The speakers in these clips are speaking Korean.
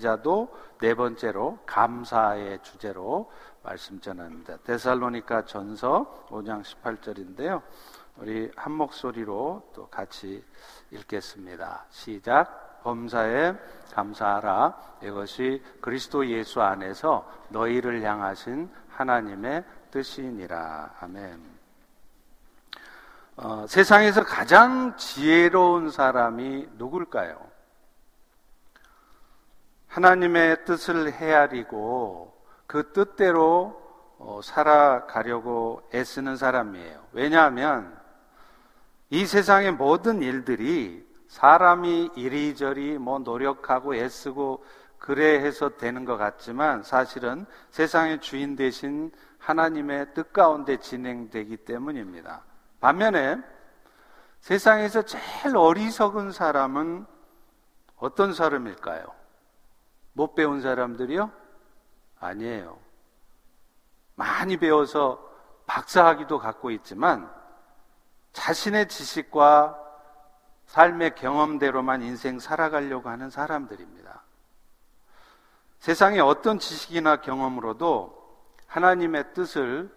제자도 네 번째로 감사의 주제로 말씀 전합니다. 데살로니가 전서 5장 18절인데요. 우리 한 목소리로 또 같이 읽겠습니다. 시작. 범사에 감사하라. 이것이 그리스도 예수 안에서 너희를 향하신 하나님의 뜻이니라. 아멘. 어, 세상에서 가장 지혜로운 사람이 누굴까요? 하나님의 뜻을 헤아리고 그 뜻대로 어, 살아가려고 애쓰는 사람이에요. 왜냐하면 이 세상의 모든 일들이 사람이 이리저리 뭐 노력하고 애쓰고 그래 해서 되는 것 같지만 사실은 세상의 주인 대신 하나님의 뜻 가운데 진행되기 때문입니다. 반면에 세상에서 제일 어리석은 사람은 어떤 사람일까요? 못 배운 사람들이요? 아니에요. 많이 배워서 박사학위도 갖고 있지만 자신의 지식과 삶의 경험대로만 인생 살아가려고 하는 사람들입니다. 세상의 어떤 지식이나 경험으로도 하나님의 뜻을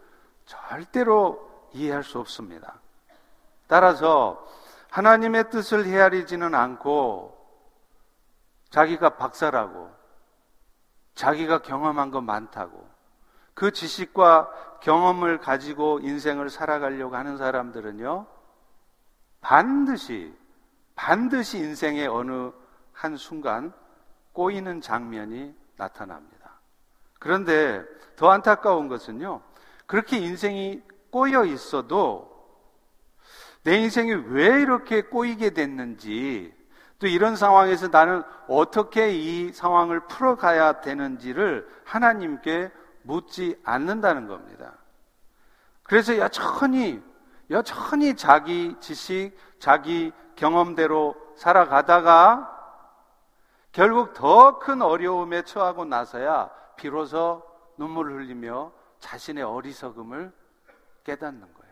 절대로 이해할 수 없습니다. 따라서 하나님의 뜻을 헤아리지는 않고 자기가 박사라고 자기가 경험한 거 많다고 그 지식과 경험을 가지고 인생을 살아가려고 하는 사람들은요, 반드시, 반드시 인생의 어느 한 순간 꼬이는 장면이 나타납니다. 그런데 더 안타까운 것은요, 그렇게 인생이 꼬여 있어도 내 인생이 왜 이렇게 꼬이게 됐는지, 또 이런 상황에서 나는 어떻게 이 상황을 풀어가야 되는지를 하나님께 묻지 않는다는 겁니다. 그래서 여전히, 여전히 자기 지식, 자기 경험대로 살아가다가 결국 더 큰 어려움에 처하고 나서야 비로소 눈물을 흘리며 자신의 어리석음을 깨닫는 거예요.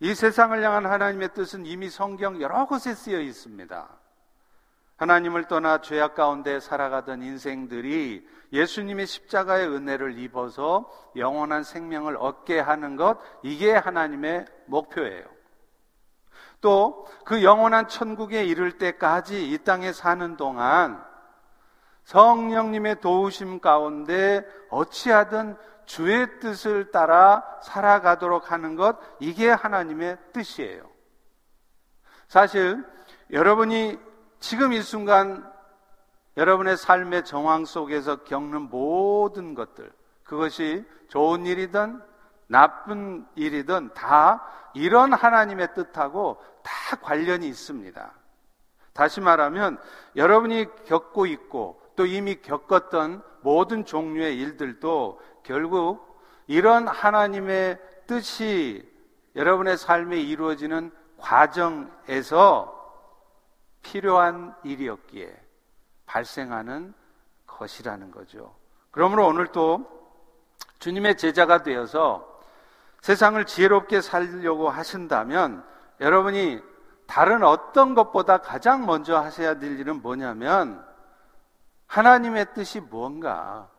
이 세상을 향한 하나님의 뜻은 이미 성경 여러 곳에 쓰여 있습니다. 하나님을 떠나 죄악 가운데 살아가던 인생들이 예수님의 십자가의 은혜를 입어서 영원한 생명을 얻게 하는 것, 이게 하나님의 목표예요. 또 그 영원한 천국에 이를 때까지 이 땅에 사는 동안 성령님의 도우심 가운데 어찌하든 주의 뜻을 따라 살아가도록 하는 것, 이게 하나님의 뜻이에요. 사실 여러분이 지금 이 순간 여러분의 삶의 정황 속에서 겪는 모든 것들, 그것이 좋은 일이든 나쁜 일이든 다 이런 하나님의 뜻하고 다 관련이 있습니다. 다시 말하면 여러분이 겪고 있고 또 이미 겪었던 모든 종류의 일들도 결국 이런 하나님의 뜻이 여러분의 삶에 이루어지는 과정에서 필요한 일이었기에 발생하는 것이라는 거죠. 그러므로 오늘 또 주님의 제자가 되어서 세상을 지혜롭게 살려고 하신다면 여러분이 다른 어떤 것보다 가장 먼저 하셔야 될 일은 뭐냐면 하나님의 뜻이 무언가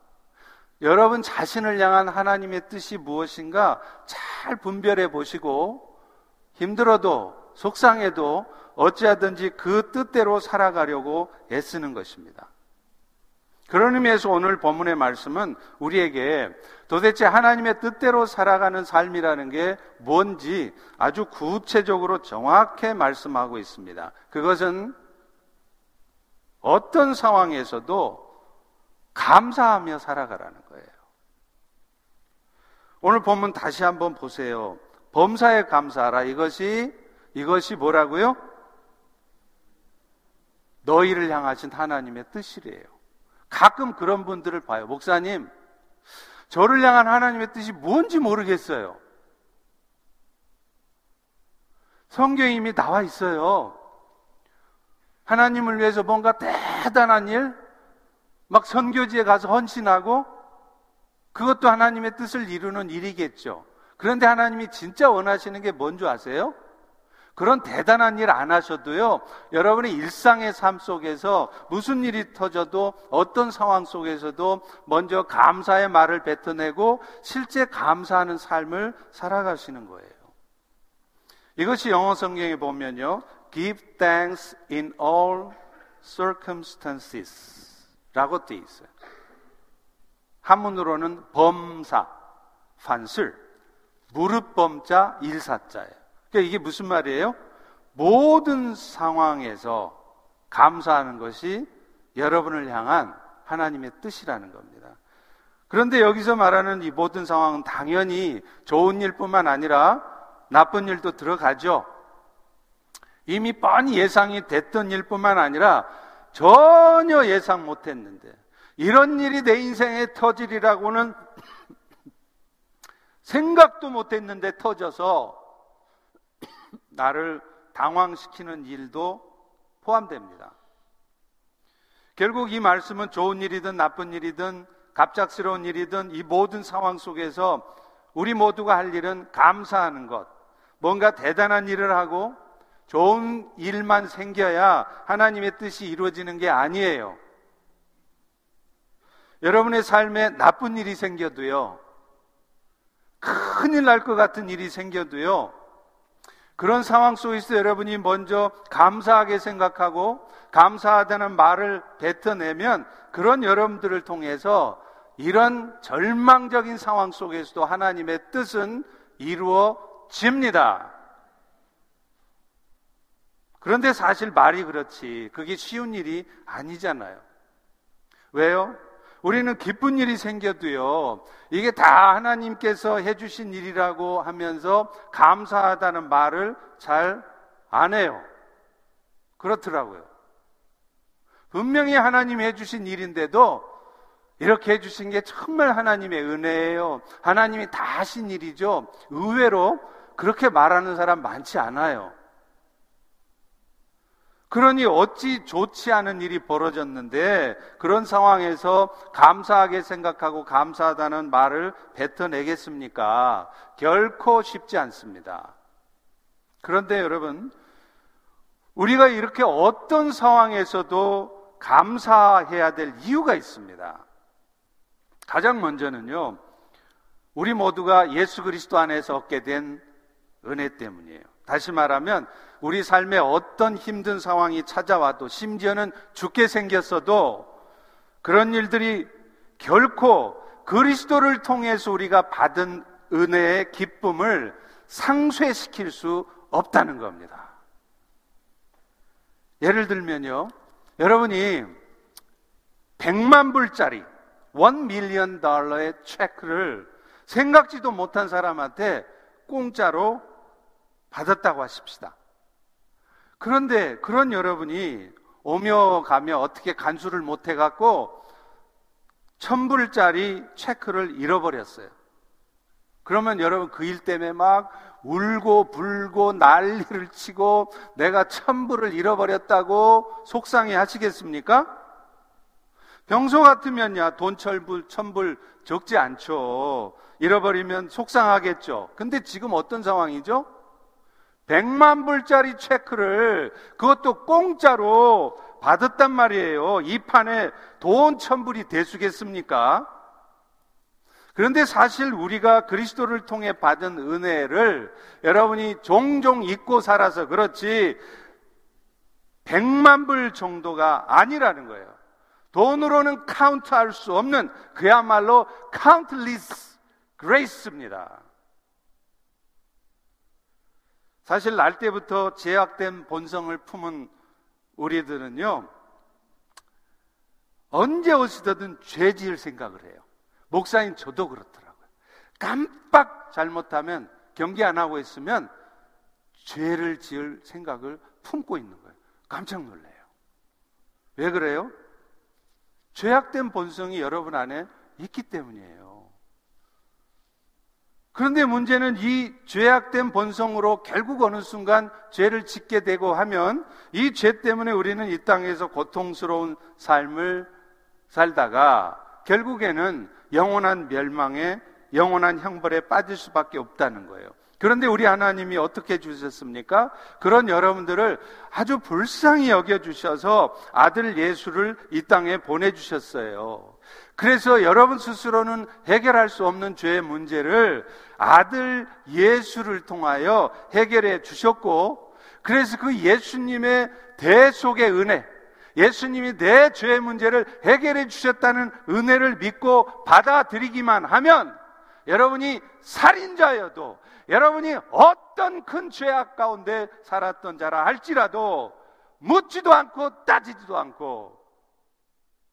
여러분 자신을 향한 하나님의 뜻이 무엇인가 잘 분별해 보시고 힘들어도 속상해도 어찌하든지 그 뜻대로 살아가려고 애쓰는 것입니다. 그런 의미에서 오늘 본문의 말씀은 우리에게 도대체 하나님의 뜻대로 살아가는 삶이라는 게 뭔지 아주 구체적으로 정확히 말씀하고 있습니다. 그것은 어떤 상황에서도 감사하며 살아가라는 거예요. 오늘 본문 다시 한번 보세요. 범사에 감사하라. 이것이, 이것이 뭐라고요? 너희를 향하신 하나님의 뜻이래요. 가끔 그런 분들을 봐요. 목사님, 저를 향한 하나님의 뜻이 뭔지 모르겠어요. 성경에 이미 나와 있어요. 하나님을 위해서 뭔가 대단한 일, 막 선교지에 가서 헌신하고, 그것도 하나님의 뜻을 이루는 일이겠죠. 그런데 하나님이 진짜 원하시는 게 뭔 줄 아세요? 그런 대단한 일 안 하셔도요, 여러분의 일상의 삶 속에서 무슨 일이 터져도 어떤 상황 속에서도 먼저 감사의 말을 뱉어내고 실제 감사하는 삶을 살아가시는 거예요. 이것이 영어 성경에 보면요, give thanks in all circumstances 라고 되어 있어요. 한문으로는 범사, 판슬, 무릎 범자, 일사자예요. 그러니까 이게 무슨 말이에요? 모든 상황에서 감사하는 것이 여러분을 향한 하나님의 뜻이라는 겁니다. 그런데 여기서 말하는 이 모든 상황은 당연히 좋은 일뿐만 아니라 나쁜 일도 들어가죠. 이미 뻔히 예상이 됐던 일뿐만 아니라 전혀 예상 못 했는데 이런 일이 내 인생에 터질이라고는 생각도 못 했는데 터져서 나를 당황시키는 일도 포함됩니다. 결국 이 말씀은 좋은 일이든 나쁜 일이든 갑작스러운 일이든 이 모든 상황 속에서 우리 모두가 할 일은 감사하는 것, 뭔가 대단한 일을 하고 좋은 일만 생겨야 하나님의 뜻이 이루어지는 게 아니에요. 여러분의 삶에 나쁜 일이 생겨도요, 큰일 날 것 같은 일이 생겨도요, 그런 상황 속에서 여러분이 먼저 감사하게 생각하고 감사하다는 말을 뱉어내면 그런 여러분들을 통해서 이런 절망적인 상황 속에서도 하나님의 뜻은 이루어집니다. 그런데 사실 말이 그렇지. 그게 쉬운 일이 아니잖아요. 왜요? 우리는 기쁜 일이 생겨도요, 이게 다 하나님께서 해주신 일이라고 하면서 감사하다는 말을 잘 안 해요. 그렇더라고요. 분명히 하나님이 해주신 일인데도 이렇게 해주신 게 정말 하나님의 은혜예요. 하나님이 다 하신 일이죠. 의외로 그렇게 말하는 사람 많지 않아요. 그러니 어찌 좋지 않은 일이 벌어졌는데 그런 상황에서 감사하게 생각하고 감사하다는 말을 뱉어내겠습니까? 결코 쉽지 않습니다. 그런데 여러분, 우리가 이렇게 어떤 상황에서도 감사해야 될 이유가 있습니다. 가장 먼저는요, 우리 모두가 예수 그리스도 안에서 얻게 된 은혜 때문이에요. 다시 말하면 우리 삶에 어떤 힘든 상황이 찾아와도 심지어는 죽게 생겼어도 그런 일들이 결코 그리스도를 통해서 우리가 받은 은혜의 기쁨을 상쇄시킬 수 없다는 겁니다. 예를 들면요. 여러분이 100만 불짜리 1 밀리언 달러의 체크를 생각지도 못한 사람한테 공짜로 받았다고 하십시다. 그런데 그런 여러분이 오며 가며 어떻게 간수를 못 해갖고 천불짜리 체크를 잃어버렸어요. 그러면 여러분 그 일 때문에 막 울고 불고 난리를 치고 내가 천불을 잃어버렸다고 속상해 하시겠습니까? 평소 같으면야 돈 천불, 천불 적지 않죠. 잃어버리면 속상하겠죠. 근데 지금 어떤 상황이죠? 100만 불짜리 체크를 그것도 공짜로 받았단 말이에요. 이 판에 돈 천불이 대수겠습니까? 그런데 사실 우리가 그리스도를 통해 받은 은혜를 여러분이 종종 잊고 살아서 그렇지 100만 불 정도가 아니라는 거예요. 돈으로는 카운트할 수 없는 그야말로 countless grace입니다. 사실 날 때부터 제약된 본성을 품은 우리들은요, 언제 어디서든 죄 지을 생각을 해요. 목사님 저도 그렇더라고요. 깜빡 잘못하면 경계 안 하고 있으면 죄를 지을 생각을 품고 있는 거예요. 깜짝 놀래요. 왜 그래요? 죄악된 본성이 여러분 안에 있기 때문이에요. 그런데 문제는 이 죄악된 본성으로 결국 어느 순간 죄를 짓게 되고 하면 이 죄 때문에 우리는 이 땅에서 고통스러운 삶을 살다가 결국에는 영원한 멸망에 영원한 형벌에 빠질 수밖에 없다는 거예요. 그런데 우리 하나님이 어떻게 주셨습니까? 그런 여러분들을 아주 불쌍히 여겨주셔서 아들 예수를 이 땅에 보내주셨어요. 그래서 여러분 스스로는 해결할 수 없는 죄의 문제를 아들 예수를 통하여 해결해 주셨고, 그래서 그 예수님의 대속의 은혜, 예수님이 내 죄의 문제를 해결해 주셨다는 은혜를 믿고 받아들이기만 하면 여러분이 살인자여도 여러분이 어떤 큰 죄악 가운데 살았던 자라 할지라도 묻지도 않고 따지지도 않고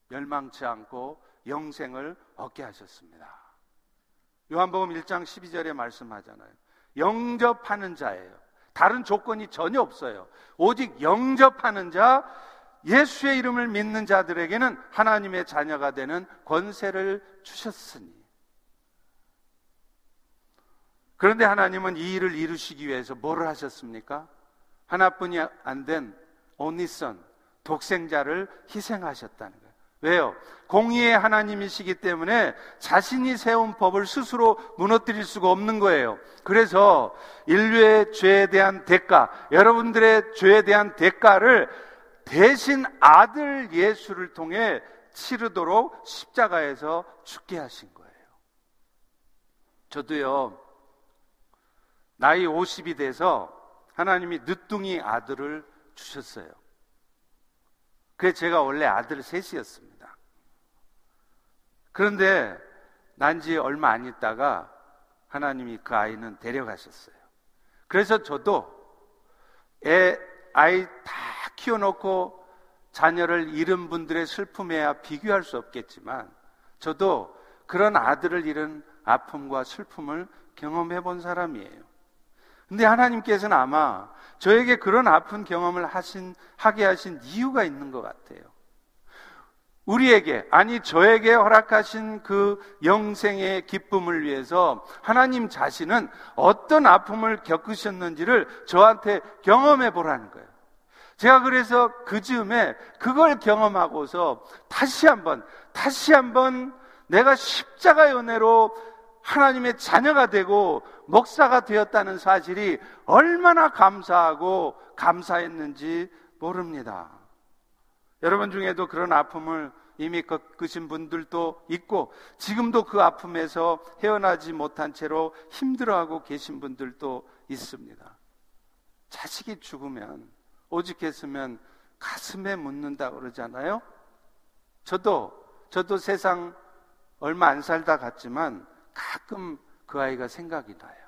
멸망치 않고 영생을 얻게 하셨습니다. 요한복음 1장 12절에 말씀하잖아요. 영접하는 자예요. 다른 조건이 전혀 없어요. 오직 영접하는 자, 예수의 이름을 믿는 자들에게는 하나님의 자녀가 되는 권세를 주셨으니. 그런데 하나님은 이 일을 이루시기 위해서 뭐를 하셨습니까? 하나뿐이 안된 온니선, 독생자를 희생하셨다는 거예요. 왜요? 공의의 하나님이시기 때문에 자신이 세운 법을 스스로 무너뜨릴 수가 없는 거예요. 그래서 인류의 죄에 대한 대가, 여러분들의 죄에 대한 대가를 대신 아들 예수를 통해 치르도록 십자가에서 죽게 하신 거예요. 저도요, 나이 50이 돼서 하나님이 늦둥이 아들을 주셨어요. 그래서 제가 원래 아들 셋이었습니다. 그런데 난 지 얼마 안 있다가 하나님이 그 아이는 데려가셨어요. 그래서 저도 애, 아이 다 키워놓고 자녀를 잃은 분들의 슬픔에야 비교할 수 없겠지만 저도 그런 아들을 잃은 아픔과 슬픔을 경험해 본 사람이에요. 근데 하나님께서는 아마 저에게 그런 아픈 경험을 하신, 하게 하신 이유가 있는 것 같아요. 우리에게, 아니, 저에게 허락하신 그 영생의 기쁨을 위해서 하나님 자신은 어떤 아픔을 겪으셨는지를 저한테 경험해 보라는 거예요. 제가 그래서 그 즈음에 그걸 경험하고서 다시 한번, 다시 한번 내가 십자가의 은혜로 하나님의 자녀가 되고 목사가 되었다는 사실이 얼마나 감사하고 감사했는지 모릅니다. 여러분 중에도 그런 아픔을 이미 겪으신 분들도 있고 지금도 그 아픔에서 헤어나지 못한 채로 힘들어하고 계신 분들도 있습니다. 자식이 죽으면 오직했으면 가슴에 묻는다 그러잖아요. 저도 저도 세상 얼마 안 살다 갔지만 가끔 그 아이가 생각이 나요.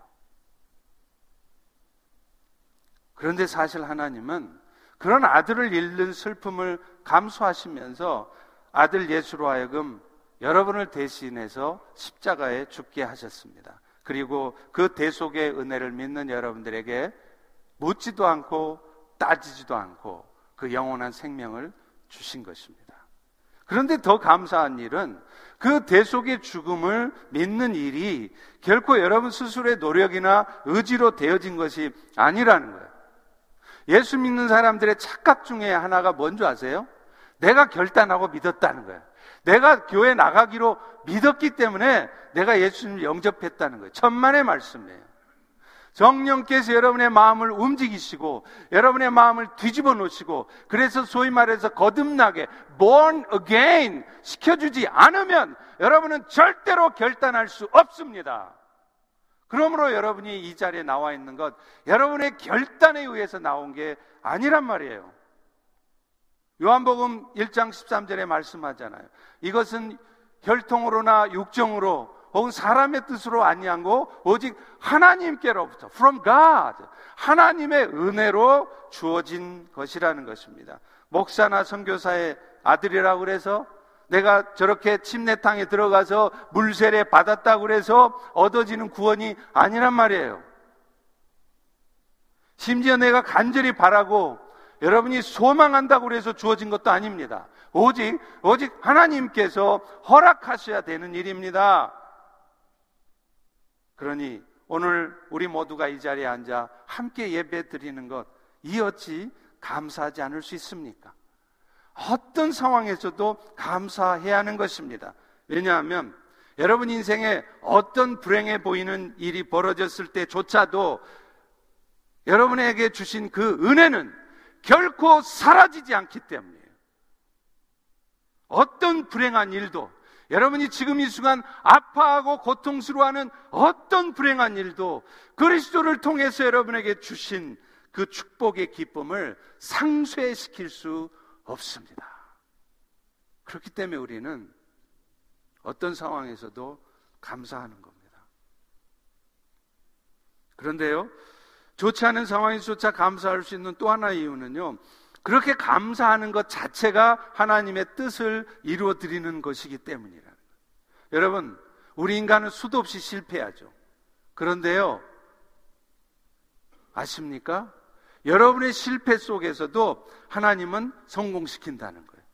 그런데 사실 하나님은 그런 아들을 잃는 슬픔을 감수하시면서 아들 예수로 하여금 여러분을 대신해서 십자가에 죽게 하셨습니다. 그리고 그 대속의 은혜를 믿는 여러분들에게 묻지도 않고 따지지도 않고 그 영원한 생명을 주신 것입니다. 그런데 더 감사한 일은 그 대속의 죽음을 믿는 일이 결코 여러분 스스로의 노력이나 의지로 되어진 것이 아니라는 거예요. 예수 믿는 사람들의 착각 중에 하나가 뭔지 아세요? 내가 결단하고 믿었다는 거예요. 내가 교회 나가기로 믿었기 때문에 내가 예수님을 영접했다는 거예요. 천만의 말씀이에요. 정령께서 여러분의 마음을 움직이시고 여러분의 마음을 뒤집어 놓으시고 그래서 소위 말해서 거듭나게 born again 시켜주지 않으면 여러분은 절대로 결단할 수 없습니다. 그러므로 여러분이 이 자리에 나와 있는 것 여러분의 결단에 의해서 나온 게 아니란 말이에요. 요한복음 1장 13절에 말씀하잖아요. 이것은 혈통으로나 육정으로 혹은 사람의 뜻으로 아니한 거 오직 하나님께로부터 from God 하나님의 은혜로 주어진 것이라는 것입니다. 목사나 선교사의 아들이라고 그래서 내가 저렇게 침례탕에 들어가서 물세례 받았다고 그래서 얻어지는 구원이 아니란 말이에요. 심지어 내가 간절히 바라고 여러분이 소망한다고 그래서 주어진 것도 아닙니다. 오직, 오직 하나님께서 허락하셔야 되는 일입니다. 그러니 오늘 우리 모두가 이 자리에 앉아 함께 예배 드리는 것, 이 어찌 감사하지 않을 수 있습니까? 어떤 상황에서도 감사해야 하는 것입니다. 왜냐하면 여러분 인생에 어떤 불행해 보이는 일이 벌어졌을 때조차도 여러분에게 주신 그 은혜는 결코 사라지지 않기 때문이에요. 어떤 불행한 일도 여러분이 지금 이 순간 아파하고 고통스러워하는 어떤 불행한 일도 그리스도를 통해서 여러분에게 주신 그 축복의 기쁨을 상쇄시킬 수 없습니다. 그렇기 때문에 우리는 어떤 상황에서도 감사하는 겁니다. 그런데요, 좋지 않은 상황에서조차 감사할 수 있는 또 하나의 이유는요, 그렇게 감사하는 것 자체가 하나님의 뜻을 이루어 드리는 것이기 때문이라는 거예요. 여러분, 우리 인간은 수도 없이 실패하죠. 그런데요, 아십니까? 여러분의 실패 속에서도 하나님은 성공시킨다는 거예요.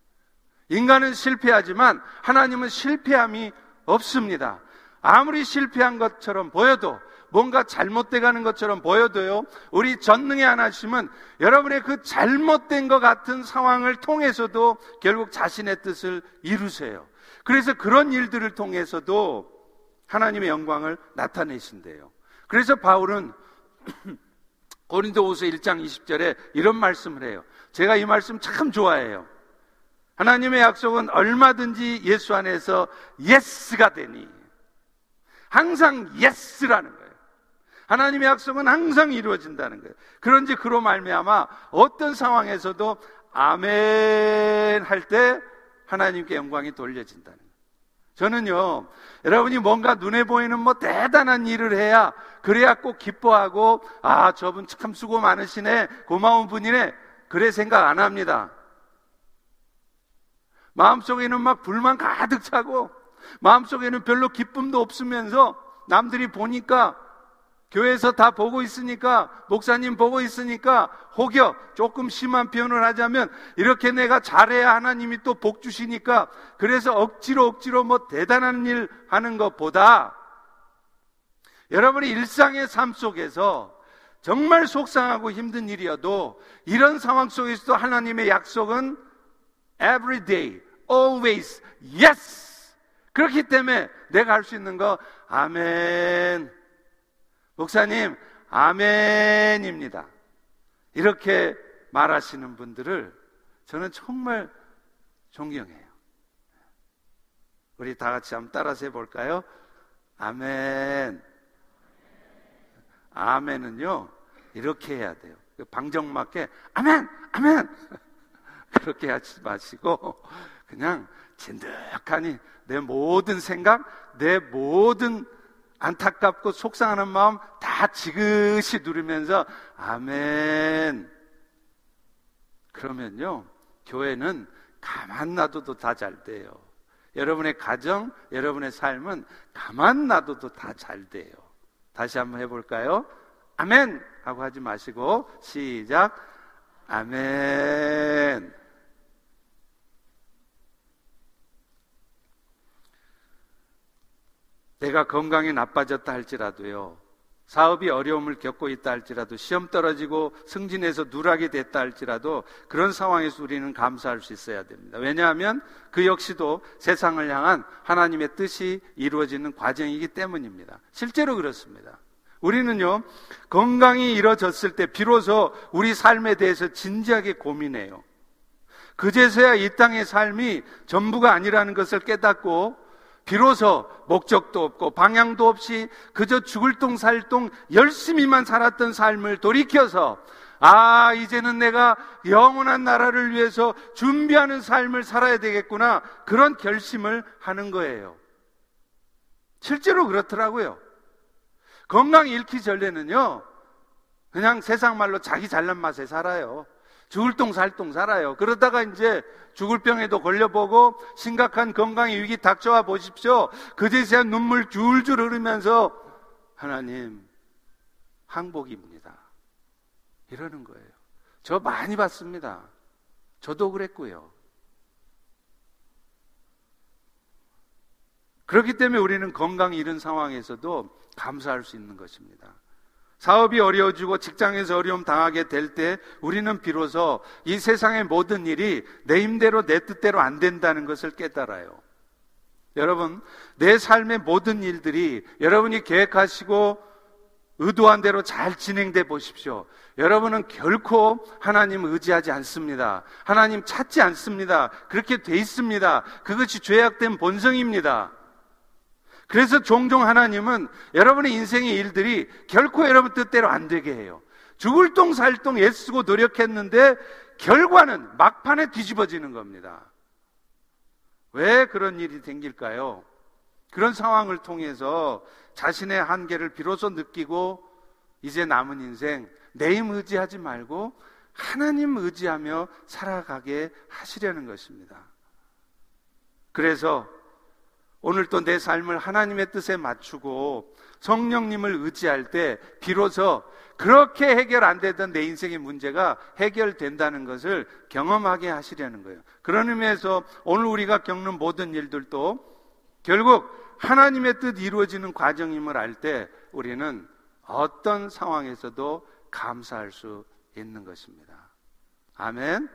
인간은 실패하지만 하나님은 실패함이 없습니다. 아무리 실패한 것처럼 보여도 뭔가 잘못돼 가는 것처럼 보여도요, 우리 전능의 하나님은 여러분의 그 잘못된 것 같은 상황을 통해서도 결국 자신의 뜻을 이루세요. 그래서 그런 일들을 통해서도 하나님의 영광을 나타내신대요. 그래서 바울은 고린도후서 1장 20절에 이런 말씀을 해요. 제가 이 말씀 참 좋아해요. 하나님의 약속은 얼마든지 예수 안에서 yes가 되니 항상 yes라는 거예요. 하나님의 약속은 항상 이루어진다는 거예요. 그런즉 그로 말미암아 어떤 상황에서도 아멘 할 때 하나님께 영광이 돌려진다는 거예요. 저는요, 여러분이 뭔가 눈에 보이는 뭐 대단한 일을 해야 그래야 꼭 기뻐하고 아 저분 참 수고 많으시네 고마운 분이네 그래 생각 안 합니다. 마음속에는 막 불만 가득 차고 마음속에는 별로 기쁨도 없으면서 남들이 보니까 교회에서 다 보고 있으니까 목사님 보고 있으니까 혹여 조금 심한 표현을 하자면 이렇게 내가 잘해야 하나님이 또 복 주시니까 그래서 억지로 억지로 뭐 대단한 일 하는 것보다 여러분이 일상의 삶 속에서 정말 속상하고 힘든 일이어도 이런 상황 속에서도 하나님의 약속은 every day, always, yes! 그렇기 때문에 내가 할 수 있는 거, 아멘. 목사님, 아멘입니다. 이렇게 말하시는 분들을 저는 정말 존경해요. 우리 다 같이 한번 따라서 해볼까요? 아멘. 아멘은요, 이렇게 해야 돼요. 그 방정맞게, 아멘! 아멘! 그렇게 하지 마시고, 그냥 진득하니 내 모든 생각, 내 모든 안타깝고 속상하는 마음 다 지그시 누르면서 아멘. 그러면요, 교회는 가만 놔둬도 다 잘 돼요. 여러분의 가정, 여러분의 삶은 가만 놔둬도 다 잘 돼요. 다시 한번 해볼까요? 아멘! 하고 하지 마시고, 시작. 아멘. 내가 건강이 나빠졌다 할지라도요. 사업이 어려움을 겪고 있다 할지라도 시험 떨어지고 승진해서 누락이 됐다 할지라도 그런 상황에서 우리는 감사할 수 있어야 됩니다. 왜냐하면 그 역시도 세상을 향한 하나님의 뜻이 이루어지는 과정이기 때문입니다. 실제로 그렇습니다. 우리는요, 건강이 이뤄졌을 때 비로소 우리 삶에 대해서 진지하게 고민해요. 그제서야 이 땅의 삶이 전부가 아니라는 것을 깨닫고 비로소 목적도 없고 방향도 없이 그저 죽을 똥 살 똥 열심히만 살았던 삶을 돌이켜서 아, 이제는 내가 영원한 나라를 위해서 준비하는 삶을 살아야 되겠구나. 그런 결심을 하는 거예요. 실제로 그렇더라고요. 건강 잃기 전에는요, 그냥 세상 말로 자기 잘난 맛에 살아요. 죽을 똥 살 똥 살아요. 그러다가 이제 죽을 병에도 걸려보고 심각한 건강의 위기 닥쳐와 보십시오. 그제서야 눈물 줄줄 흐르면서 하나님 항복입니다. 이러는 거예요. 저 많이 봤습니다. 저도 그랬고요. 그렇기 때문에 우리는 건강 잃은 상황에서도 감사할 수 있는 것입니다. 사업이 어려워지고 직장에서 어려움 당하게 될 때 우리는 비로소 이 세상의 모든 일이 내 힘대로 내 뜻대로 안 된다는 것을 깨달아요. 여러분, 내 삶의 모든 일들이 여러분이 계획하시고 의도한 대로 잘 진행돼 보십시오. 여러분은 결코 하나님 의지하지 않습니다. 하나님 찾지 않습니다. 그렇게 돼 있습니다. 그것이 죄악된 본성입니다. 그래서 종종 하나님은 여러분의 인생의 일들이 결코 여러분 뜻대로 안 되게 해요. 죽을 똥 살 똥 애쓰고 노력했는데 결과는 막판에 뒤집어지는 겁니다. 왜 그런 일이 생길까요? 그런 상황을 통해서 자신의 한계를 비로소 느끼고 이제 남은 인생 내 힘 의지하지 말고 하나님 의지하며 살아가게 하시려는 것입니다. 그래서 오늘 또 내 삶을 하나님의 뜻에 맞추고 성령님을 의지할 때 비로소 그렇게 해결 안 되던 내 인생의 문제가 해결된다는 것을 경험하게 하시려는 거예요. 그런 의미에서 오늘 우리가 겪는 모든 일들도 결국 하나님의 뜻 이루어지는 과정임을 알 때 우리는 어떤 상황에서도 감사할 수 있는 것입니다. 아멘.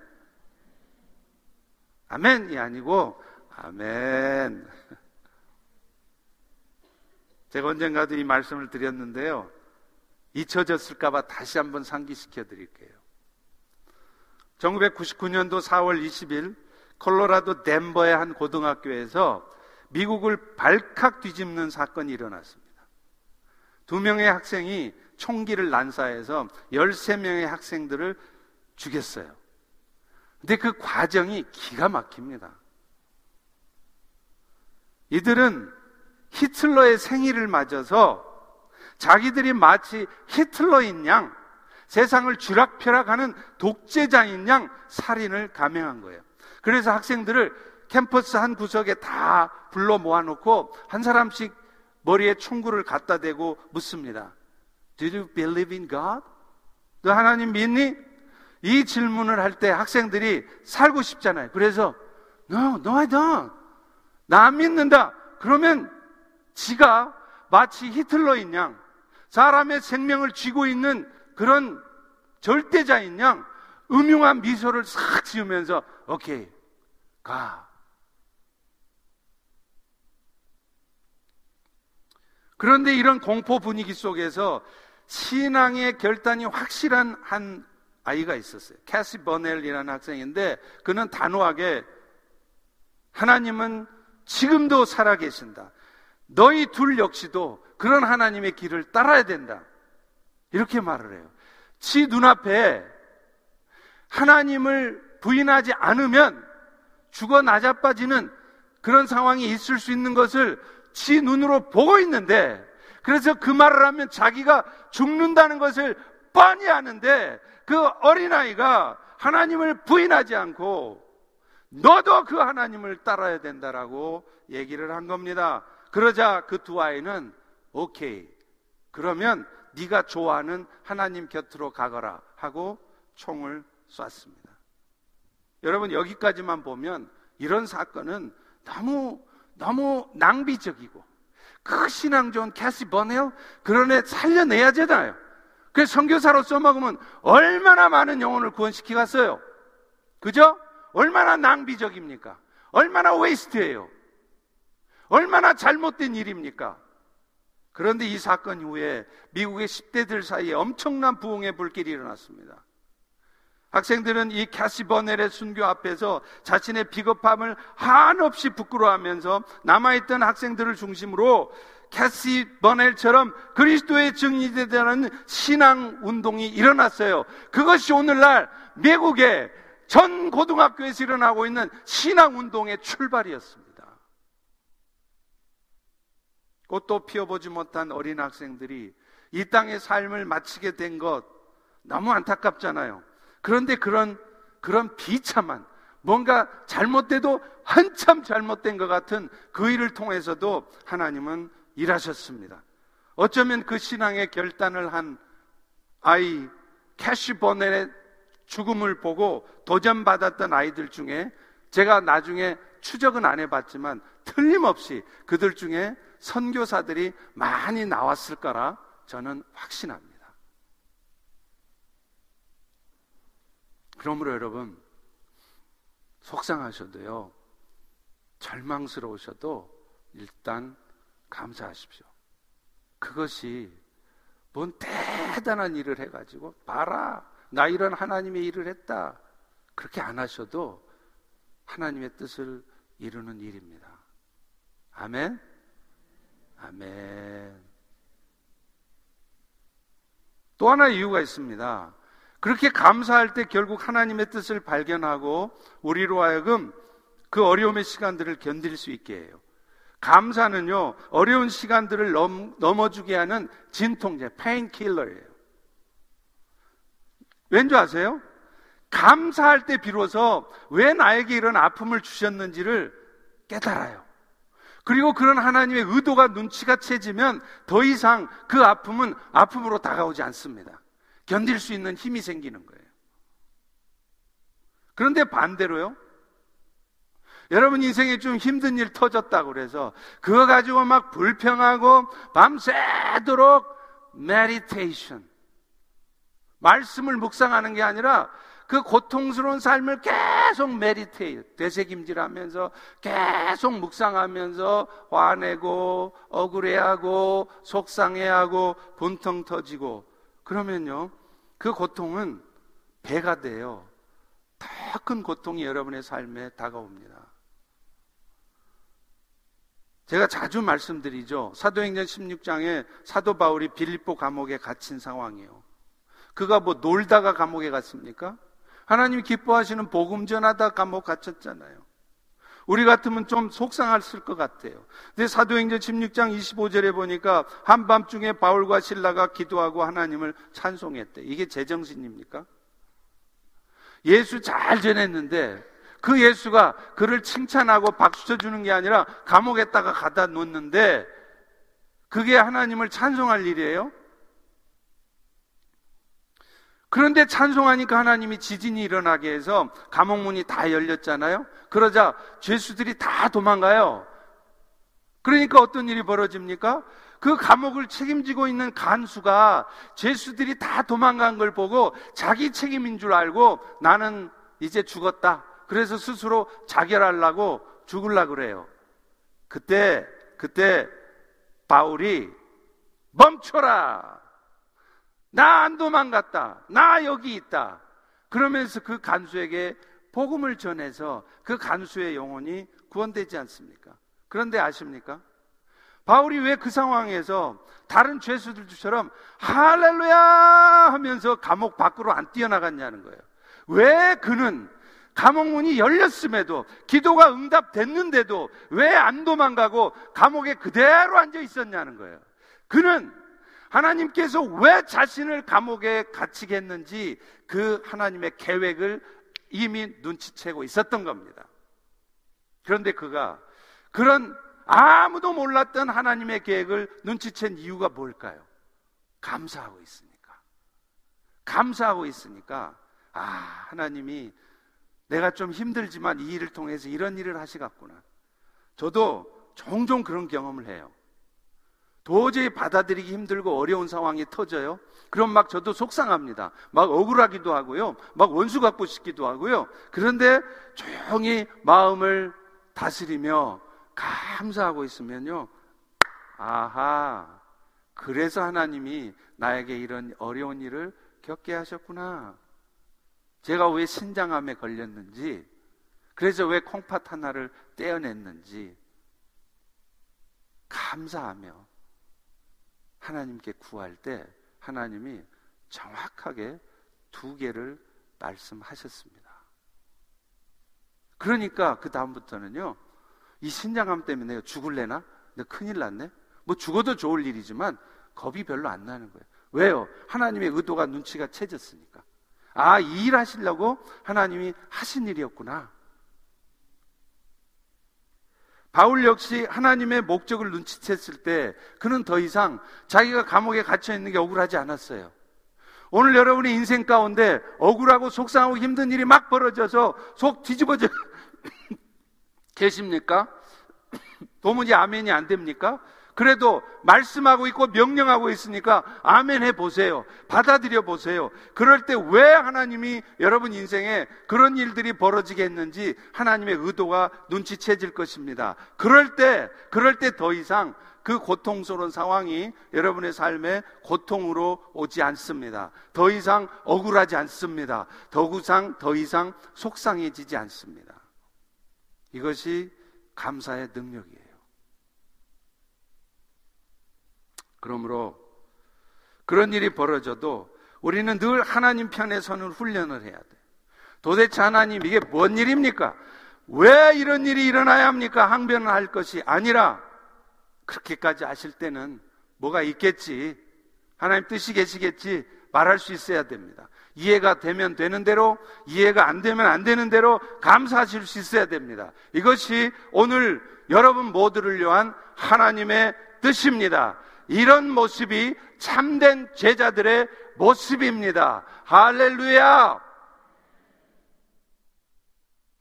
아멘이 아니고 아멘. 제가 언젠가도 이 말씀을 드렸는데요. 잊혀졌을까봐 다시 한번 상기시켜 드릴게요. 1999년도 4월 20일 콜로라도 덴버의 한 고등학교에서 미국을 발칵 뒤집는 사건이 일어났습니다. 두 명의 학생이 총기를 난사해서 13명의 학생들을 죽였어요. 근데 그 과정이 기가 막힙니다. 이들은 히틀러의 생일을 맞아서 자기들이 마치 히틀러인 양, 세상을 쥐락펴락하는 독재자인 양 살인을 감행한 거예요. 그래서 학생들을 캠퍼스 한 구석에 다 불러 모아놓고 한 사람씩 머리에 총구를 갖다 대고 묻습니다. Do you believe in God? 너 하나님 믿니? 이 질문을 할 때 학생들이 살고 싶잖아요. 그래서 No, no I don't. 나 안 믿는다. 그러면 지가 마치 히틀러인 양, 사람의 생명을 쥐고 있는 그런 절대자인 양, 음흉한 미소를 싹 지으면서, 오케이, 가. 그런데 이런 공포 분위기 속에서 신앙의 결단이 확실한 한 아이가 있었어요. 캐시 버넬이라는 학생인데 그는 단호하게 하나님은 지금도 살아계신다. 너희 둘 역시도 그런 하나님의 길을 따라야 된다. 이렇게 말을 해요. 지 눈앞에 하나님을 부인하지 않으면 죽어 나자빠지는 그런 상황이 있을 수 있는 것을 지 눈으로 보고 있는데 그래서 그 말을 하면 자기가 죽는다는 것을 뻔히 아는데 그 어린아이가 하나님을 부인하지 않고 너도 그 하나님을 따라야 된다라고 얘기를 한 겁니다. 그러자 그 두 아이는 오케이. 그러면 네가 좋아하는 하나님 곁으로 가거라 하고 총을 쐈습니다. 여러분 여기까지만 보면 이런 사건은 너무 너무 낭비적이고 그 신앙 좋은 캐시 버넬 그런 애 살려내야 되나요? 그 선교사로 써먹으면 얼마나 많은 영혼을 구원시키겠어요? 그죠? 얼마나 낭비적입니까? 얼마나 waste예요? 얼마나 잘못된 일입니까? 그런데 이 사건 이후에 미국의 10대들 사이에 엄청난 부흥의 불길이 일어났습니다. 학생들은 이 캐시 버넬의 순교 앞에서 자신의 비겁함을 한없이 부끄러워하면서 남아있던 학생들을 중심으로 캐시 버넬처럼 그리스도의 증인되는 신앙 운동이 일어났어요. 그것이 오늘날 미국의 전 고등학교에서 일어나고 있는 신앙 운동의 출발이었습니다. 꽃도 피워보지 못한 어린 학생들이 이 땅의 삶을 마치게 된 것 너무 안타깝잖아요. 그런데 그런, 그런 비참한, 뭔가 잘못돼도 한참 잘못된 것 같은 그 일을 통해서도 하나님은 일하셨습니다. 어쩌면 그 신앙의 결단을 한 아이 캐시 버넬의 죽음을 보고 도전받았던 아이들 중에 제가 나중에 추적은 안 해봤지만 틀림없이 그들 중에 선교사들이 많이 나왔을 거라 저는 확신합니다. 그러므로 여러분, 속상하셔도요, 절망스러우셔도 일단 감사하십시오. 그것이 뭔 대단한 일을 해가지고 봐라 나 이런 하나님의 일을 했다 그렇게 안 하셔도 하나님의 뜻을 이루는 일입니다. 아멘. 아멘. 또 하나 이유가 있습니다. 그렇게 감사할 때 결국 하나님의 뜻을 발견하고 우리로 하여금 그 어려움의 시간들을 견딜 수 있게 해요. 감사는요, 어려운 시간들을 넘, 넘어주게 하는 진통제, 페인킬러예요. 왠지 아세요? 감사할 때 비로소 왜 나에게 이런 아픔을 주셨는지를 깨달아요. 그리고 그런 하나님의 의도가 눈치가 채지면 더 이상 그 아픔은 아픔으로 다가오지 않습니다. 견딜 수 있는 힘이 생기는 거예요. 그런데 반대로요. 여러분 인생에 좀 힘든 일 터졌다고 그래서 그거 가지고 막 불평하고 밤새도록 meditation 말씀을 묵상하는 게 아니라 그 고통스러운 삶을 계속 meditate 되새김질하면서 계속 묵상하면서 화내고 억울해하고 속상해하고 분통 터지고 그러면요 그 고통은 배가 돼요 더 큰 고통이 여러분의 삶에 다가옵니다 제가 자주 말씀드리죠. 사도행전 16장에 사도 바울이 빌립보 감옥에 갇힌 상황이에요. 그가 뭐 놀다가 감옥에 갔습니까? 하나님 기뻐하시는 복음 전하다 감옥 갇혔잖아요. 우리 같으면 좀 속상했을 것 같아요. 근데 사도행전 16장 25절에 보니까 한밤중에 바울과 신라가 기도하고 하나님을 찬송했대. 이게 제정신입니까? 예수 잘 전했는데 그 예수가 그를 칭찬하고 박수 쳐 주는 게 아니라 감옥에다가 가다 놓는데 그게 하나님을 찬송할 일이에요? 그런데 찬송하니까 하나님이 지진이 일어나게 해서 감옥 문이 다 열렸잖아요? 그러자 죄수들이 다 도망가요. 그러니까 어떤 일이 벌어집니까? 그 감옥을 책임지고 있는 간수가 죄수들이 다 도망간 걸 보고 자기 책임인 줄 알고 나는 이제 죽었다. 그래서 스스로 자결하려고 죽을라 그래요. 그때 그때 바울이 멈춰라. 나 안 도망갔다. 나 여기 있다. 그러면서 그 간수에게 복음을 전해서 그 간수의 영혼이 구원되지 않습니까? 그런데 아십니까? 바울이 왜 그 상황에서 다른 죄수들처럼 할렐루야 하면서 감옥 밖으로 안 뛰어나갔냐는 거예요. 왜 그는 감옥 문이 열렸음에도 기도가 응답됐는데도 왜 안 도망가고 감옥에 그대로 앉아 있었냐는 거예요. 그는 하나님께서 왜 자신을 감옥에 갇히게 했는지 그 하나님의 계획을 이미 눈치채고 있었던 겁니다. 그런데 그가 그런 아무도 몰랐던 하나님의 계획을 눈치챈 이유가 뭘까요? 감사하고 있으니까. 감사하고 있으니까, 아, 하나님이 내가 좀 힘들지만 이 일을 통해서 이런 일을 하시겠구나. 저도 종종 그런 경험을 해요. 도저히 받아들이기 힘들고 어려운 상황이 터져요. 그럼 막 저도 속상합니다. 막 억울하기도 하고요. 막 원수 갖고 싶기도 하고요. 그런데 조용히 마음을 다스리며 감사하고 있으면요. 아하. 그래서 하나님이 나에게 이런 어려운 일을 겪게 하셨구나. 제가 왜 신장암에 걸렸는지, 그래서 왜 콩팥 하나를 떼어냈는지, 감사하며 하나님께 구할 때 하나님이 정확하게 두 개를 말씀하셨습니다. 그러니까 그 다음부터는요, 이 신장암 때문에 죽을래나? 내가 큰일 났네? 뭐 죽어도 좋을 일이지만 겁이 별로 안 나는 거예요. 왜요? 하나님의 의도가 눈치가 채졌으니까. 아, 이 일 하시려고 하나님이 하신 일이었구나. 바울 역시 하나님의 목적을 눈치챘을 때 그는 더 이상 자기가 감옥에 갇혀 있는 게 억울하지 않았어요. 오늘 여러분의 인생 가운데 억울하고 속상하고 힘든 일이 막 벌어져서 속 뒤집어져 계십니까? 도무지 아멘이 안 됩니까? 그래도 말씀하고 있고 명령하고 있으니까 아멘 해 보세요. 받아들여 보세요. 그럴 때 왜 하나님이 여러분 인생에 그런 일들이 벌어지게 했는지 하나님의 의도가 눈치채질 것입니다. 그럴 때, 그럴 때 더 이상 그 고통스러운 상황이 여러분의 삶에 고통으로 오지 않습니다. 더 이상 억울하지 않습니다. 더 이상, 더 이상 속상해지지 않습니다. 이것이 감사의 능력이에요. 그러므로 그런 일이 벌어져도 우리는 늘 하나님 편에 서는 훈련을 해야 돼. 도대체 하나님 이게 뭔 일입니까? 왜 이런 일이 일어나야 합니까? 항변을 할 것이 아니라 그렇게까지 아실 때는 뭐가 있겠지. 하나님 뜻이 계시겠지. 말할 수 있어야 됩니다. 이해가 되면 되는 대로, 이해가 안 되면 안 되는 대로 감사하실 수 있어야 됩니다. 이것이 오늘 여러분 모두를 위한 하나님의 뜻입니다. 이런 모습이 참된 제자들의 모습입니다. 할렐루야!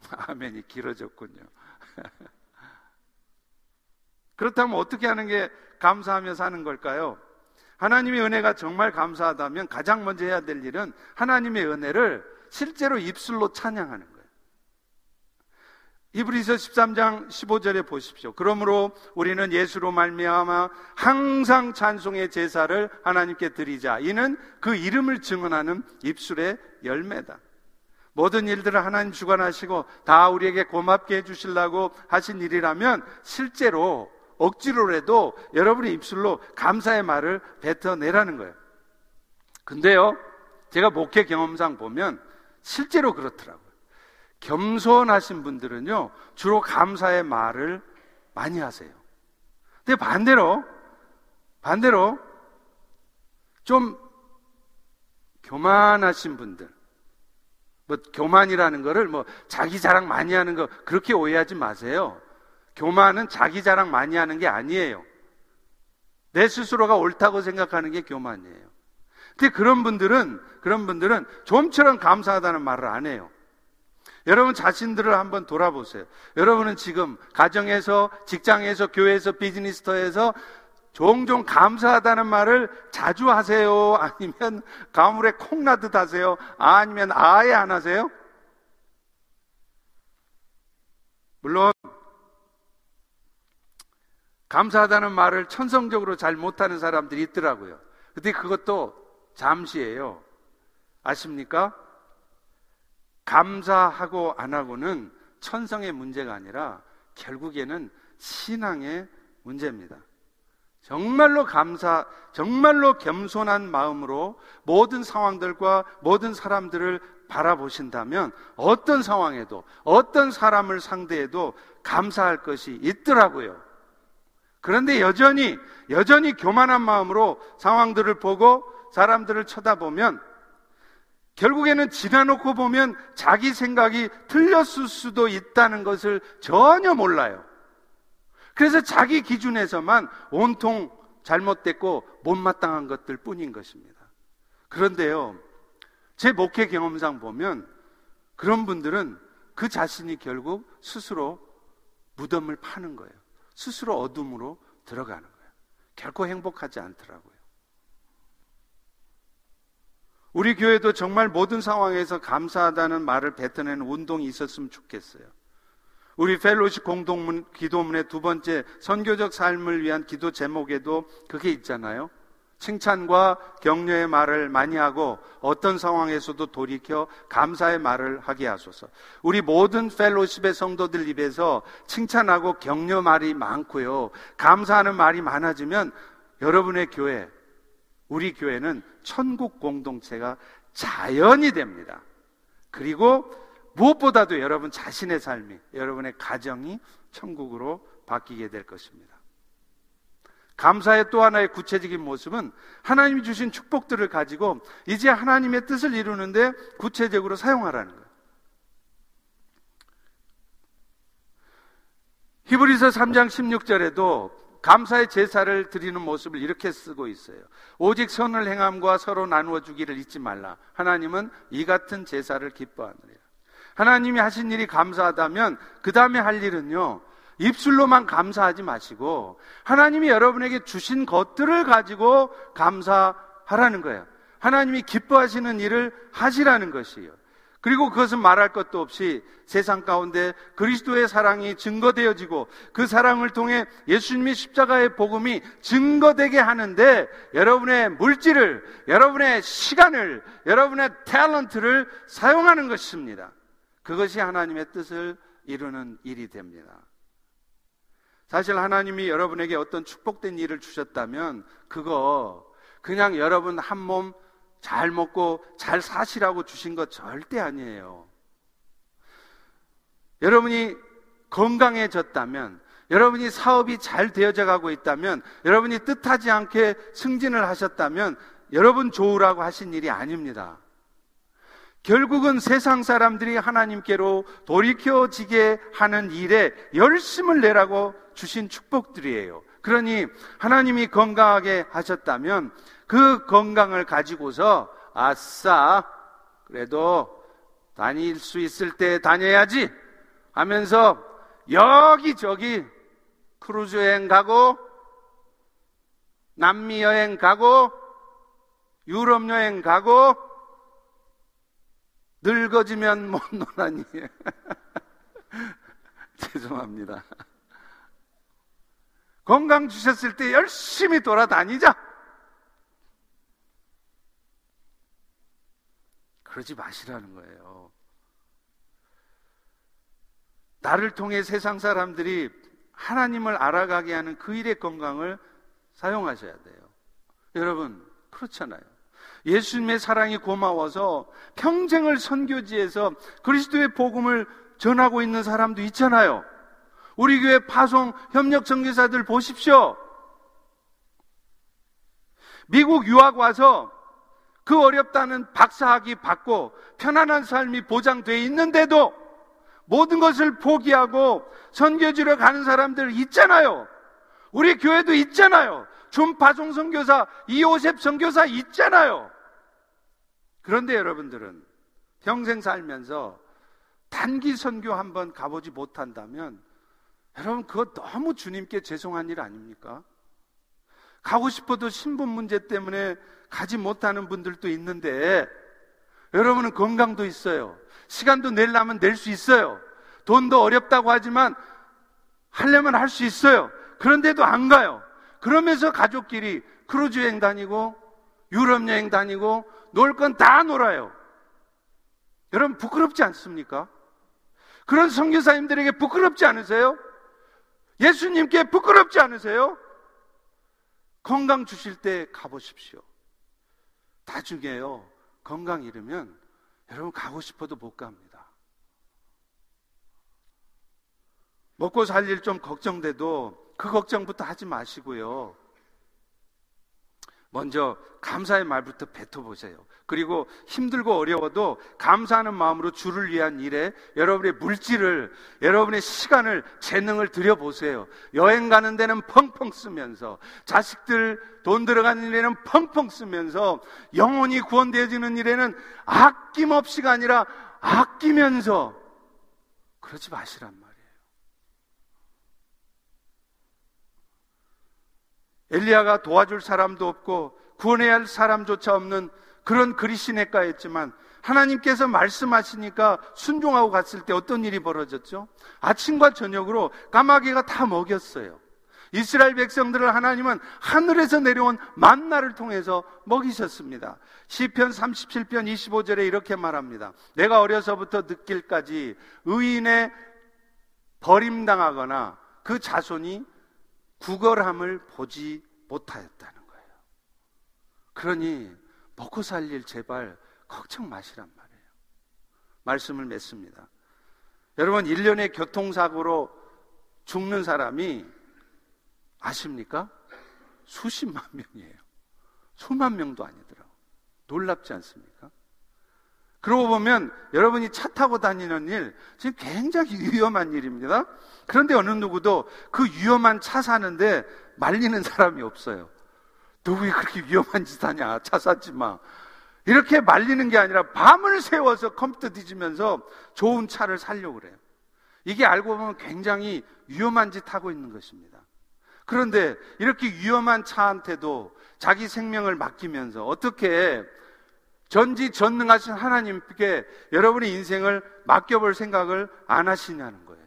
아멘이 길어졌군요. 그렇다면 어떻게 하는 게 감사하며 사는 걸까요? 하나님의 은혜가 정말 감사하다면 가장 먼저 해야 될 일은 하나님의 은혜를 실제로 입술로 찬양하는 거예요. 이브리서 13장 15절에 보십시오. 그러므로 우리는 예수로 말미암아 항상 찬송의 제사를 하나님께 드리자. 이는 그 이름을 증언하는 입술의 열매다. 모든 일들을 하나님 주관하시고 다 우리에게 고맙게 해주시려고 하신 일이라면 실제로 억지로라도 여러분의 입술로 감사의 말을 뱉어내라는 거예요. 근데요, 제가 목회 경험상 보면 실제로 그렇더라고요. 겸손하신 분들은요, 주로 감사의 말을 많이 하세요. 근데 반대로, 반대로, 좀 교만하신 분들, 뭐, 교만이라는 거를 뭐, 자기 자랑 많이 하는 거, 그렇게 오해하지 마세요. 교만은 자기 자랑 많이 하는 게 아니에요. 내 스스로가 옳다고 생각하는 게 교만이에요. 근데 그런 분들은, 그런 분들은 좀처럼 감사하다는 말을 안 해요. 여러분 자신들을 한번 돌아보세요. 여러분은 지금 가정에서, 직장에서, 교회에서, 비즈니스터에서 종종 감사하다는 말을 자주 하세요? 아니면 가물에 콩나듯 하세요? 아니면 아예 안 하세요? 물론 감사하다는 말을 천성적으로 잘 못하는 사람들이 있더라고요. 근데 그것도 잠시예요. 아십니까? 감사하고 안 하고는 천성의 문제가 아니라 결국에는 신앙의 문제입니다. 정말로 감사, 정말로 겸손한 마음으로 모든 상황들과 모든 사람들을 바라보신다면 어떤 상황에도 어떤 사람을 상대해도 감사할 것이 있더라고요. 그런데 여전히, 여전히 교만한 마음으로 상황들을 보고 사람들을 쳐다보면 결국에는 지나놓고 보면 자기 생각이 틀렸을 수도 있다는 것을 전혀 몰라요. 그래서 자기 기준에서만 온통 잘못됐고 못마땅한 것들 뿐인 것입니다. 그런데요, 제 목회 경험상 보면 그런 분들은 그 자신이 결국 스스로 무덤을 파는 거예요. 스스로 어둠으로 들어가는 거예요. 결코 행복하지 않더라고요. 우리 교회도 정말 모든 상황에서 감사하다는 말을 뱉어내는 운동이 있었으면 좋겠어요. 우리 펠로시 공동문 기도문의 두 번째 선교적 삶을 위한 기도 제목에도 그게 있잖아요. 칭찬과 격려의 말을 많이 하고 어떤 상황에서도 돌이켜 감사의 말을 하게 하소서. 우리 모든 펠로십의 성도들 입에서 칭찬하고 격려 말이 많고요. 감사하는 말이 많아지면 여러분의 교회, 우리 교회는 천국 공동체가 자연이 됩니다. 그리고 무엇보다도 여러분 자신의 삶이, 여러분의 가정이 천국으로 바뀌게 될 것입니다. 감사의 또 하나의 구체적인 모습은 하나님이 주신 축복들을 가지고 이제 하나님의 뜻을 이루는데 구체적으로 사용하라는 거예요. 히브리서 3장 16절에도 감사의 제사를 드리는 모습을 이렇게 쓰고 있어요. 오직 선을 행함과 서로 나누어 주기를 잊지 말라. 하나님은 이 같은 제사를 기뻐하느니라. 하나님이 하신 일이 감사하다면 그 다음에 할 일은요. 입술로만 감사하지 마시고 하나님이 여러분에게 주신 것들을 가지고 감사하라는 거예요. 하나님이 기뻐하시는 일을 하시라는 것이에요. 그리고 그것은 말할 것도 없이 세상 가운데 그리스도의 사랑이 증거되어지고 그 사랑을 통해 예수님의 십자가의 복음이 증거되게 하는데 여러분의 물질을, 여러분의 시간을, 여러분의 탤런트를 사용하는 것입니다. 그것이 하나님의 뜻을 이루는 일이 됩니다. 사실 하나님이 여러분에게 어떤 축복된 일을 주셨다면 그거 그냥 여러분 한 몸 잘 먹고 잘 사시라고 주신 것 절대 아니에요. 여러분이 건강해졌다면 여러분이 사업이 잘 되어져 가고 있다면 여러분이 뜻하지 않게 승진을 하셨다면 여러분 좋으라고 하신 일이 아닙니다. 결국은 세상 사람들이 하나님께로 돌이켜지게 하는 일에 열심을 내라고 주신 축복들이에요. 그러니 하나님이 건강하게 하셨다면 그 건강을 가지고서 아싸, 그래도 다닐 수 있을 때 다녀야지 하면서 여기저기 크루즈 여행 가고 남미 여행 가고 유럽 여행 가고 늙어지면 못 노나니 죄송합니다. 건강 주셨을 때 열심히 돌아다니자. 그러지 마시라는 거예요. 나를 통해 세상 사람들이 하나님을 알아가게 하는 그 일의 건강을 사용하셔야 돼요. 여러분, 그렇잖아요. 예수님의 사랑이 고마워서 평생을 선교지에서 그리스도의 복음을 전하고 있는 사람도 있잖아요. 우리 교회 파송 협력 전교사들 보십시오. 미국 유학 와서 그 어렵다는 박사학위 받고 편안한 삶이 보장돼 있는데도 모든 것을 포기하고 선교지로 가는 사람들 있잖아요. 우리 교회도 있잖아요. 준파송 선교사, 이호셉 선교사 있잖아요. 그런데 여러분들은 평생 살면서 단기 선교 한번 가보지 못한다면 여러분 그거 너무 주님께 죄송한 일 아닙니까? 가고 싶어도 신분 문제 때문에 가지 못하는 분들도 있는데 여러분은 건강도 있어요. 시간도 내려면 낼 수 있어요. 돈도 어렵다고 하지만 하려면 할 수 있어요. 그런데도 안 가요. 그러면서 가족끼리 크루즈 여행 다니고 유럽 여행 다니고 놀 건 다 놀아요. 여러분 부끄럽지 않습니까? 그런 선교사님들에게 부끄럽지 않으세요? 예수님께 부끄럽지 않으세요? 건강 주실 때 가보십시오. 나중에요. 건강 잃으면 여러분 가고 싶어도 못 갑니다. 먹고 살 일 좀 걱정돼도 그 걱정부터 하지 마시고요. 먼저 감사의 말부터 뱉어보세요. 그리고 힘들고 어려워도 감사하는 마음으로 주를 위한 일에 여러분의 물질을, 여러분의 시간을, 재능을 들여보세요. 여행 가는 데는 펑펑 쓰면서, 자식들 돈 들어가는 일에는 펑펑 쓰면서, 영혼이 구원되어지는 일에는 아낌없이가 아니라 아끼면서, 그러지 마시란 말이에요. 엘리야가 도와줄 사람도 없고 구원해야 할 사람조차 없는 그런 그리시네가였지만 하나님께서 말씀하시니까 순종하고 갔을 때 어떤 일이 벌어졌죠? 아침과 저녁으로 까마귀가 다 먹였어요. 이스라엘 백성들을 하나님은 하늘에서 내려온 만나를 통해서 먹이셨습니다. 시편 37편 25절에 이렇게 말합니다. 내가 어려서부터 늦길까지 의인의 버림당하거나 그 자손이 구걸함을 보지 못하였다는 거예요. 그러니 먹고 살일 제발 걱정 마시란 말이에요. 말씀을 맺습니다. 여러분, 1년에 교통사고로 죽는 사람이 아십니까? 수십만 명이에요. 수만 명도 아니더라고. 놀랍지 않습니까? 그러고 보면 여러분이 차 타고 다니는 일 지금 굉장히 위험한 일입니다. 그런데 어느 누구도 그 위험한 차 사는데 말리는 사람이 없어요. 너 왜 그렇게 위험한 짓 하냐? 차 샀지 마. 이렇게 말리는 게 아니라 밤을 새워서 컴퓨터 뒤지면서 좋은 차를 살려고 그래요. 이게 알고 보면 굉장히 위험한 짓 하고 있는 것입니다. 그런데 이렇게 위험한 차한테도 자기 생명을 맡기면서 어떻게 전지 전능하신 하나님께 여러분의 인생을 맡겨볼 생각을 안 하시냐는 거예요.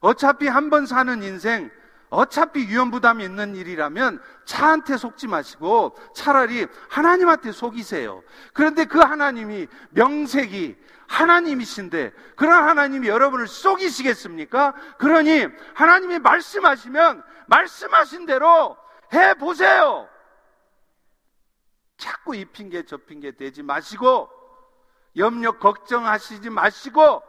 어차피 한 번 사는 인생, 어차피 위험 부담이 있는 일이라면 차한테 속지 마시고 차라리 하나님한테 속이세요. 그런데 그 하나님이 명색이 하나님이신데 그런 하나님이 여러분을 속이시겠습니까? 그러니 하나님이 말씀하시면 말씀하신 대로 해 보세요. 자꾸 이 핑계 저 핑계 대지 마시고 염려 걱정하시지 마시고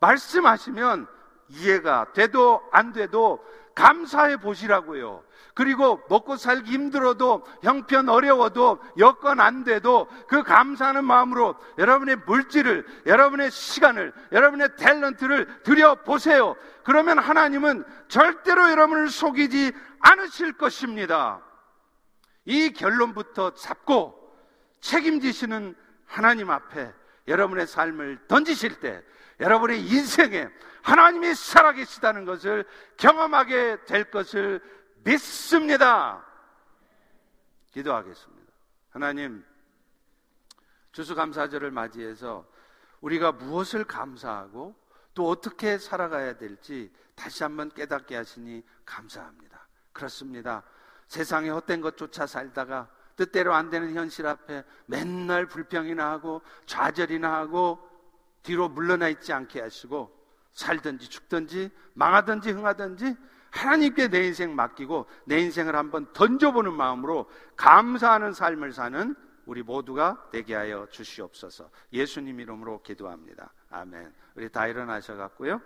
말씀하시면 이해가 돼도 안 돼도 감사해 보시라고요. 그리고 먹고 살기 힘들어도 형편 어려워도 여건 안 돼도 그 감사하는 마음으로 여러분의 물질을, 여러분의 시간을, 여러분의 탤런트를 들여 보세요. 그러면 하나님은 절대로 여러분을 속이지 않으실 것입니다. 이 결론부터 잡고 책임지시는 하나님 앞에 여러분의 삶을 던지실 때 여러분의 인생에 하나님이 살아계시다는 것을 경험하게 될 것을 믿습니다. 기도하겠습니다. 하나님, 주수감사절을 맞이해서 우리가 무엇을 감사하고 또 어떻게 살아가야 될지 다시 한번 깨닫게 하시니 감사합니다. 그렇습니다. 세상에 헛된 것조차 살다가 뜻대로 안 되는 현실 앞에 맨날 불평이나 하고 좌절이나 하고 뒤로 물러나 있지 않게 하시고 살든지 죽든지 망하든지 흥하든지 하나님께 내 인생 맡기고 내 인생을 한번 던져보는 마음으로 감사하는 삶을 사는 우리 모두가 되게 하여 주시옵소서. 예수님 이름으로 기도합니다. 아멘. 우리 다 일어나셔 갖고요.